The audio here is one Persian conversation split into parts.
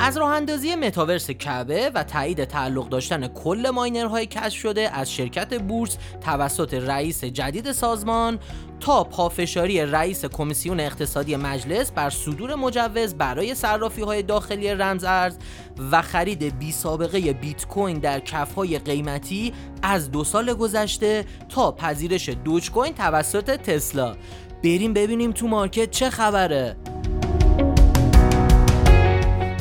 از راه اندازی متاورس کعبه و تایید تعلق داشتن کل ماینرهای کشف شده از شرکت بورس توسط رئیس جدید سازمان تا پافشاری رئیس کمیسیون اقتصادی مجلس بر صدور مجوز برای صرافی های داخلی رمز ارز و خرید بی سابقه بیت کوین در کف های قیمتی از دو سال گذشته تا پذیرش دوج کوین توسط تسلا. بریم ببینیم تو market چه خبره.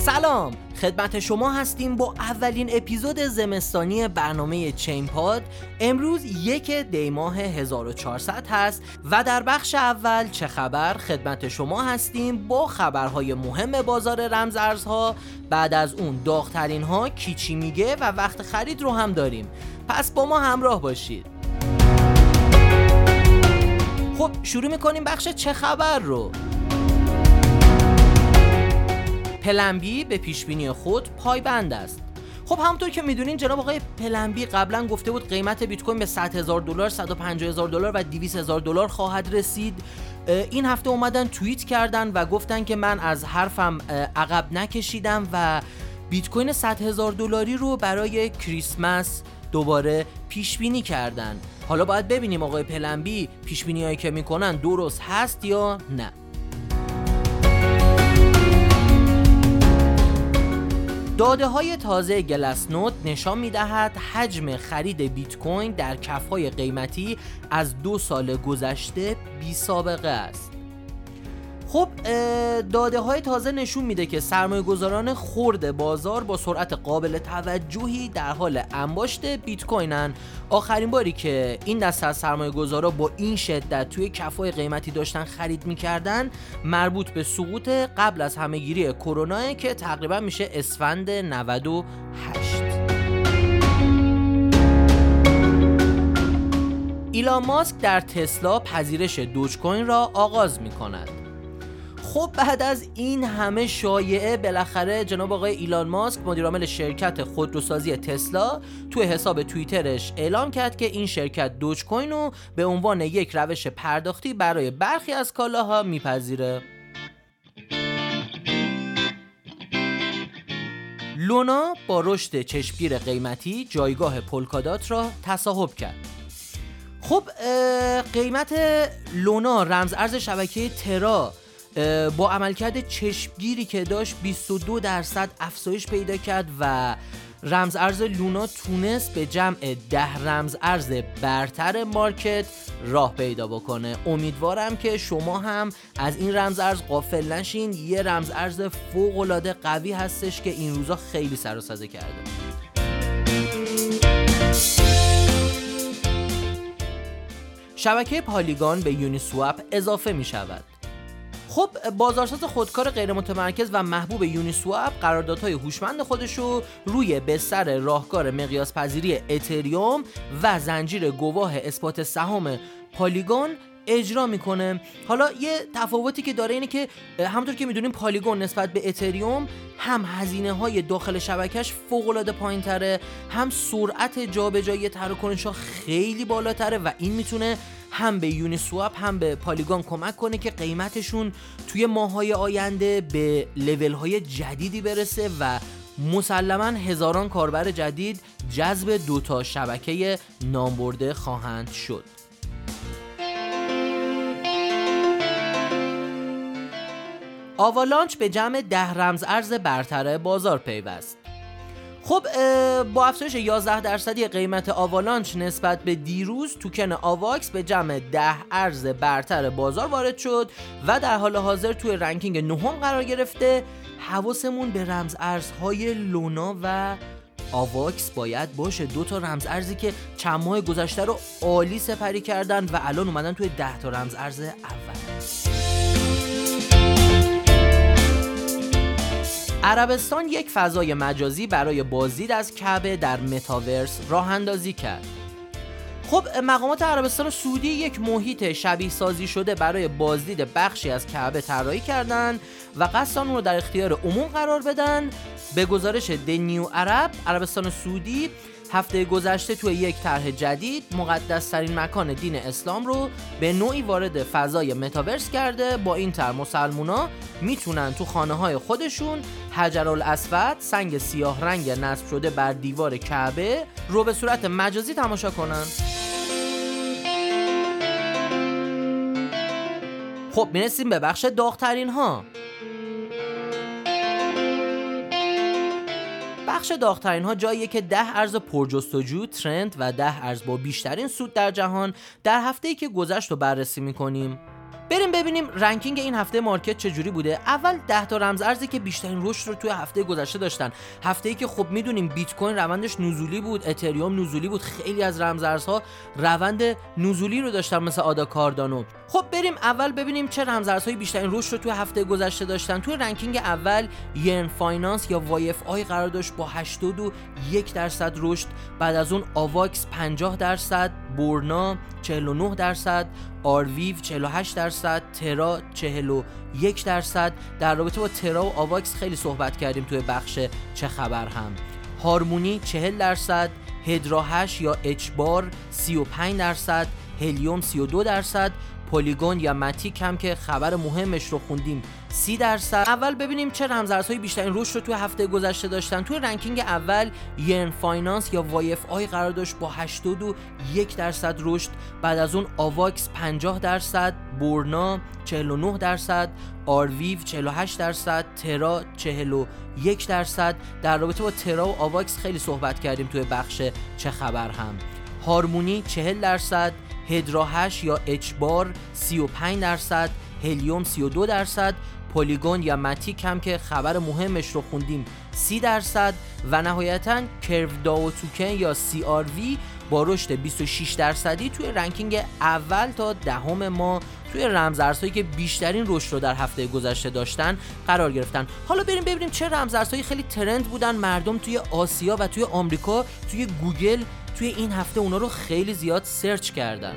سلام. خدمت شما هستیم با اولین اپیزود زمستانی برنامه چین پاد. امروز یک دی ماه 1400 هست و در بخش اول چه خبر؟ خدمت شما هستیم با خبرهای مهم بازار رمز ارزها بعد از اون داغترین ها کیچی میگه و وقت خرید رو هم داریم. پس با ما همراه باشید. خب شروع می‌کنیم بخش چه خبر رو. پلنبی به پیشبینی خود پایبند است. خب همونطور که می‌دونین جناب آقای پلنبی قبلا گفته بود قیمت بیت کوین به 100 هزار دلار 150 هزار دلار و 200 هزار دلار خواهد رسید. این هفته اومدن توییت کردن و گفتن که من از حرفم عقب نکشیدم و بیت کوین 100 هزار دلاری رو برای کریسمس دوباره پیش بینی کردن. حالا باید ببینیم آقای پلنبی پیش بینی هایی که می‌کنن درست هست یا نه. داده های تازه گلسنوت نشان می دهد حجم خرید بیت کوین در کف های قیمتی از دو سال گذشته بی سابقه است. خب داده های تازه نشون میده که سرمایه گذاران خورد بازار با سرعت قابل توجهی در حال انباشت بیت کوینن آخرین باری که این دست از سرمایه گذارا با این شدت توی کفای قیمتی داشتن خرید می‌کردن مربوط به سقوط قبل از همهگیری کرونا که تقریبا میشه اسفند 98 ایلان ماسک در تسلا پذیرش دوج کوین را آغاز می کند. خب بعد از این همه شایعه بالاخره جناب آقای ایلان ماسک مدیرعامل شرکت خودروسازی تسلا توی حساب توییترش اعلام کرد که این شرکت دوج کوین رو به عنوان یک روش پرداختی برای برخی از کالاها میپذیره. لونا با رشد چشمگیر قیمتی جایگاه پولکادات را تصاحب کرد. خب قیمت لونا رمز ارز شبکه ترا با عملکرد چشمگیری که داشت 22 درصد افزایش پیدا کرد و رمز ارز لونا تونست به جمع ده رمز ارز برتر مارکت راه پیدا بکنه. امیدوارم که شما هم از این رمز ارز قافل نشین. یه رمز ارز فوق العاده قوی هستش که این روزا خیلی سر کرده. شبکه پالیگان به یونی سواب اضافه می شود خب بازارساز خودکار غیر متمرکز و محبوب یونیسواب قراردادهای هوشمند خودش رو روی بستر راهکار مقیاس پذیری اتریوم و زنجیره گواه اثبات سهام پالیگون اجرا می‌کنه. حالا یه تفاوتی که داره اینه که همونطور که می‌دونیم پالیگون نسبت به اتریوم هم هزینه های داخل شبکش فوق العاده پایین هم سرعت جابجایی تراکنش ها خیلی بالاتره و این می‌تونه هم به یونی سواب هم به پالیگون کمک کنه که قیمتشون توی ماهای آینده به لول های جدیدی برسه و مسلما هزاران کاربر جدید جذب دوتا شبکه نامبرده خواهند شد. آوالانچ به جمع ده رمز ارز برتر بازار پیوست خب با افزایش 11 درصدی قیمت آوالانچ نسبت به دیروز توکن آواکس به جمع 10 ارز برتر بازار وارد شد و در حال حاضر توی ranking نهم قرار گرفته. حواسمون به رمز ارزهای لونا و آواکس باید باشه. دو تا رمز ارزی که چند ماه گذشته رو عالی سپری کردن و الان اومدن توی 10 تا رمز ارز اول. عربستان یک فضای مجازی برای بازدید از کعبه در متاورس راه اندازی کرد. خب مقامات عربستان سعودی یک محیط شبیه سازی شده برای بازدید بخشی از کعبه طراحی کردند و قصد رو در اختیار عموم قرار بدن به گزارش دنیو عرب عربستان سعودی هفته گذشته توی یک طرح جدید مقدس ترین مکان دین اسلام رو به نوعی وارد فضای متاورس کرده. با این طرح مسلمونا می‌تونن تو خانه های خودشون حجر الاسود سنگ سیاه رنگ نصب شده بر دیوار کعبه رو به صورت مجازی تماشا کنن. خب می‌رسیم به بخش داغترین ها بخش داغترین ها جاییه که ده ارز پرجستجو ترند و ده ارز با بیشترین سود در جهان در هفته ای که گذشت رو بررسی می‌کنیم. بریم ببینیم ranking این هفته market چجوری بوده. اول 10 تا رمز ارزی که بیشترین رشد رو توی هفته گذشته داشتن. هفته ای که خب می‌دونیم بیت کوین روندش نزولی بود اتریوم نزولی بود خیلی از رمز ارزها روند نزولی رو داشتن مثل آدا کاردانو. خب بریم اول ببینیم چه رمز ارزهای بیشترین رشد رو توی هفته گذشته داشتن. توی ranking اول Yearn Finance یا YFI قرار داشت با 81 درصد رشد بعد از اون آواکس 50 درصد بورنا 49 درصد آرویو 48 درصد ترا 41 درصد. در رابطه با ترا و آواکس خیلی صحبت کردیم توی بخش چه خبر هم. هارمونی 40 درصد هدرا 8 یا اچبار 35 درصد هلیوم 32 درصد پلیگون یا متیک هم که خبر مهمش رو خوندیم. 30 درصد. اول ببینیم چه رمزارزهای بیشترین رشد رو توی هفته گذشته داشتن. توی رنکینگ اول ین فایننس یا وای اف آی قرار داشت با 81 درصد رشد. بعد از اون آواکس 50 درصد بورنا 49 درصد آرویو 48 درصد ترا 41 درصد. در رابطه با ترا و آواکس خیلی صحبت کردیم توی بخش چه خبر هم. هارمونی 40 درصد. هدرا 8 یا اچبار 35 درصد هلیوم 32 درصد پلیگون یا متیک هم که خبر مهمش رو خوندیم 30 درصد و نهایتا Curve DAO Token یا CRV با رشد 26 درصدی توی ranking اول تا دهم ما توی رمزارزهایی که بیشترین رشد رو در هفته گذشته داشتن قرار گرفتن. حالا بریم ببینیم چه رمزارزهایی خیلی trend بودن مردم توی آسیا و توی آمریکا توی گوگل توی این هفته اونا رو خیلی زیاد search کردن.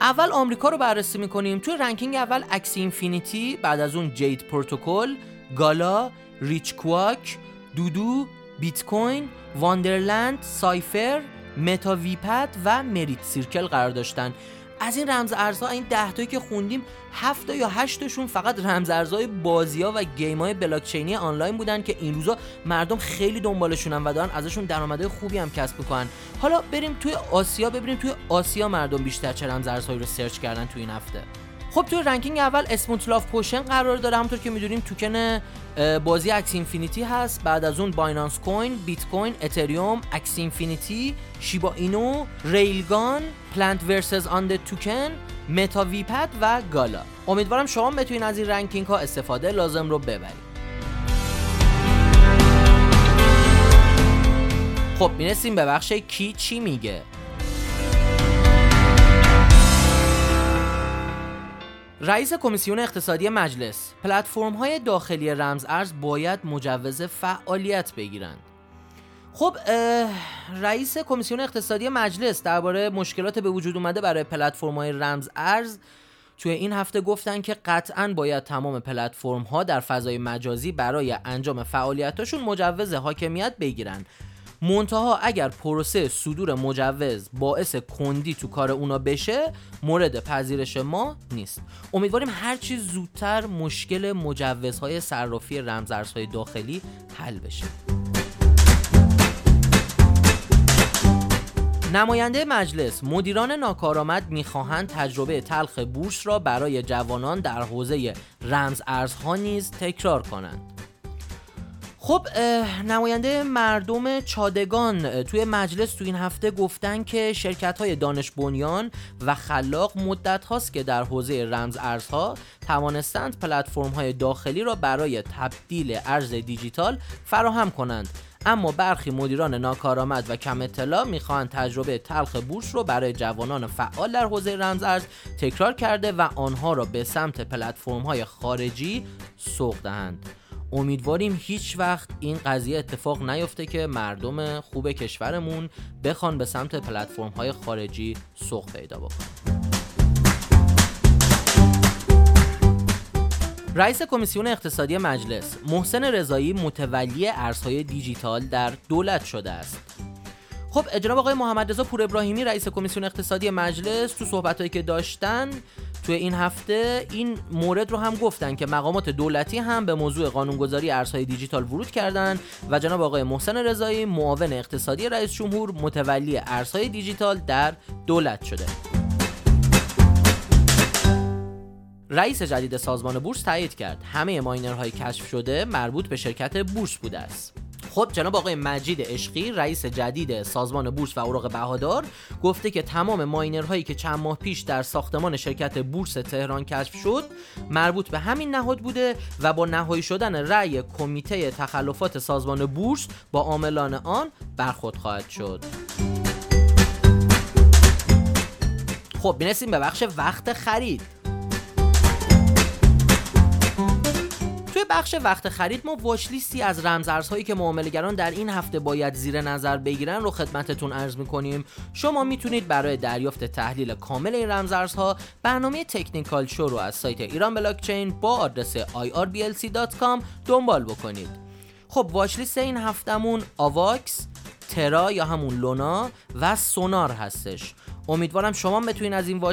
اول آمریکا رو بررسی می‌کنیم. توی ranking اول Axie Infinity بعد از اون Jade Protocol Gala RichQuack دودو بیت کوین Wonderland سایفر MetaVPad و Merit Circle قرار داشتن. از این رمز ارزها این 10 تایی که خوندیم 7 یا 8 تاشون فقط رمز ارزهای بازی ها و game های بلاکچینی آنلاین بودن که این روزا مردم خیلی دنبالشونن و دارن ازشون درآمدهای خوبی هم کسب می‌کنن. حالا بریم توی آسیا ببینیم توی آسیا مردم بیشتر چه رمز ارزهایی رو search کردن توی این هفته. خب توی ranking اول Smooth Love Potion قرار داره همونطور که می‌دونیم توکن بازی Axie Infinity هست. بعد از اون Binance Coin بیت کوین اتریوم Axie Infinity Shiba Inu Railgun Plant vs Undead Token MetaVPad و Gala. امیدوارم شما بتونین از این ranking ها استفاده لازم رو ببرید. خب می‌رسیم به بخش کی چی میگه. رئیس کمیسیون اقتصادی مجلس پلتفرم های داخلی رمز ارز باید مجوز فعالیت بگیرند. خب رئیس کمیسیون اقتصادی مجلس درباره مشکلات به وجود اومده برای پلتفرم های رمز ارز توی این هفته گفتن که قطعا باید تمام پلتفرم ها در فضای مجازی برای انجام فعالیتاشون مجوز حاکمیت بگیرن منتها اگر پروسه صدور مجوز باعث کندی تو کار اونا بشه مورد پذیرش ما نیست. امیدواریم هرچی زودتر مشکل مجوزهای صرافی رمزارزهای داخلی حل بشه. نماینده مجلس مدیران ناکارآمد می‌خواهند تجربه تلخ بورس را برای جوانان در حوزه رمز ارزها نیز تکرار کنند. خب نماینده مردم چادگان توی مجلس توی این هفته گفتن که شرکت های دانش بنیان و خلاق مدت هاست که در حوزه رمز ارزها توانستند پلتفرم های داخلی را برای تبدیل ارز دیجیتال فراهم کنند. اما برخی مدیران ناکارآمد و کم اطلاع می‌خواهند تجربه تلخ بورس رو برای جوانان فعال در حوزه رمز ارز تکرار کرده و آنها را به سمت پلتفرم های خارجی سوق دهند. امیدواریم هیچ وقت این قضیه اتفاق نیفته که مردم خوب کشورمون بخوان به سمت پلتفرم های خارجی سوق پیدا بکنن. رئیس کمیسیون اقتصادی مجلس محسن رضایی متولی ارزهای دیجیتال در دولت شده است. خب جناب آقای محمد رضا پور ابراهیمی رئیس کمیسیون اقتصادی مجلس تو صحبتهایی که داشتن توی این هفته این مورد رو هم گفتن که مقامات دولتی هم به موضوع قانونگذاری ارزهای دیجیتال ورود کردن و جناب آقای محسن رضایی معاون اقتصادی رئیس جمهور متولی ارزهای دیجیتال در دولت شده. رئیس جدید سازمان بورس تایید کرد. همه ماینرهای کشف شده مربوط به شرکت بورس بوده است. خب جناب آقای مجید عشقی رئیس جدید سازمان بورس و اوراق بهادار گفته که تمام ماینرهایی که چند ماه پیش در ساختمان شرکت بورس تهران کشف شد مربوط به همین نهاد بوده و با نهایی شدن رأی کمیته تخلفات سازمان بورس با عاملان آن برخورد خواهد شد. خب بینستیم به بخش وقت خرید. بخش وقت خرید ما واچ لیستی از رمزارزهایی که معاملهگران در این هفته باید زیر نظر بگیرن رو خدمتتون عرض می‌کنیم. شما می‌تونید برای دریافت تحلیل کامل این رمزارزها برنامه تکنیکال شو رو از سایت ایران بلاکچین با آدرس irblc.com دنبال بکنید. خب واچ لیست این هفتمون آواکس ترا یا همون لونا و سونار هستش. امیدوارم شما بتونید از این